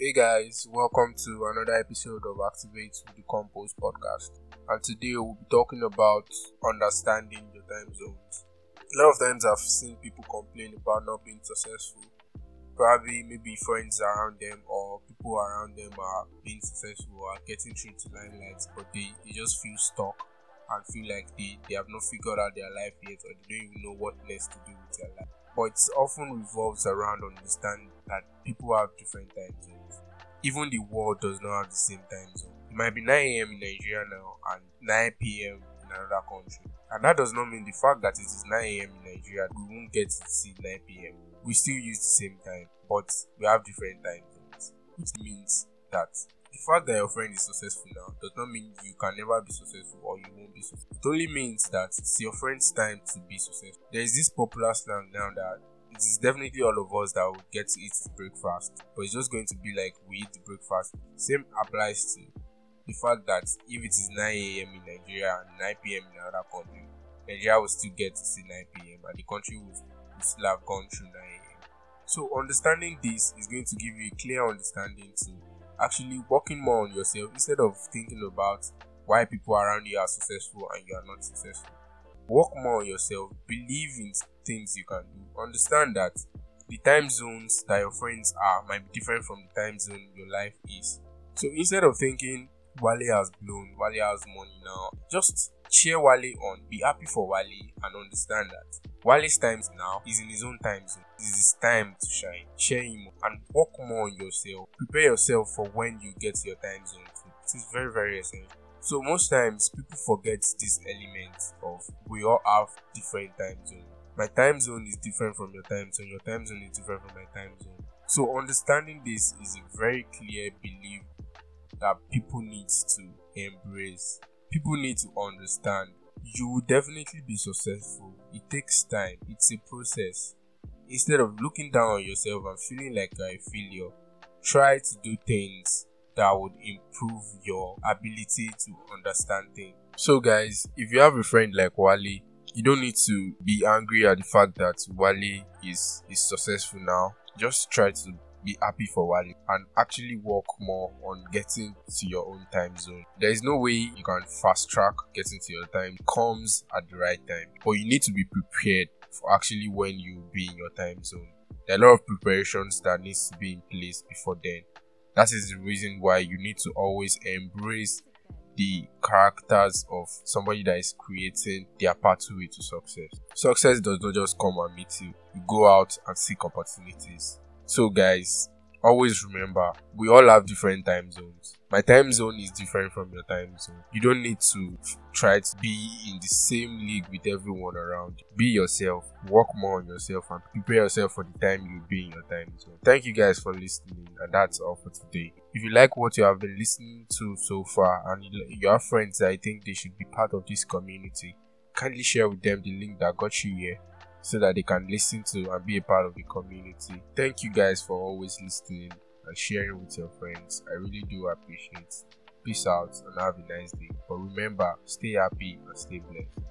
Hey guys, welcome to another episode of Activate with the Compose podcast. And today we'll be talking about understanding your time zones. A lot of times I've seen people complain about not being successful. Probably maybe friends around them or people around them are being successful or getting through to limelight, but they, they just feel stuck and feel like they, they have not figured out their life yet or they don't even know what next to do with their life. But it often revolves around understanding that people have different time zones. Even the world does not have the same time zone. It might be 9 a.m. in Nigeria now and 9 p.m. in another country. And that does not mean the fact that it is 9 a.m. in Nigeria, we won't get to see 9 p.m. We still use the same time, but we have different time zones. Which means that the fact that your friend is successful now does not mean you can never be successful or you won't be successful. It only means that it's your friend's time to be successful. There is this popular slang now that it is definitely all of us that will get to eat breakfast, but it's just going to be like we eat breakfast. Same applies to the fact that if it is 9 a.m. in Nigeria and 9 p.m. in another country, Nigeria will still get to see 9 p.m. and the country will, will still have gone through 9 a.m. So understanding this is going to give you a clear understanding to actually working more on yourself instead of thinking about why people around you are successful and you are not successful. Work more on yourself, believe in things you can do. Understand that the time zones that your friends are might be different from the time zone your life is. So instead of thinking Wale has blown, Wale has money now, just cheer Wale on, be happy for Wale and understand that Wale's time now is in his own time zone. It is time to shine. Share him and work more on yourself. Prepare yourself for when you get your time zone. It is very, very essential. So most times people forget this element of we all have different time zones. My time zone is different from your time zone. Your time zone is different from my time zone. So understanding this is a very clear belief that people need to embrace. People need to understand you will definitely be successful. It takes time, it's a process. Instead of looking down on yourself and feeling like a failure, try to do things that would improve your ability to understand things. So, guys, if you have a friend like Wale, you don't need to be angry at the fact that Wale is, is successful now. Just try to be happy for Wale and actually work more on getting to your own time zone. There is no way you can fast track getting to your time. It comes at the right time, but you need to be prepared for actually when you be in your time zone. There are a lot of preparations that needs to be in place before then. That is the reason why you need to always embrace the characters of somebody that is creating their pathway to success. Success does not just come and meet you. You go out and seek opportunities. So, guys, always remember we all have different time zones. My time zone is different from your time zone. You don't need to try to be in the same league with everyone around you. Be yourself, work more on yourself, and prepare yourself for the time you'll be in your time zone. Thank you guys for listening, and that's all for today. If you like what you have been listening to so far, and you have friends that I think they should be part of this community, kindly share with them the link that got you here so that they can listen to and be a part of the community. Thank you guys for always listening and sharing with your friends. I really do appreciate. Peace out and have a nice day. But remember, stay happy and stay blessed.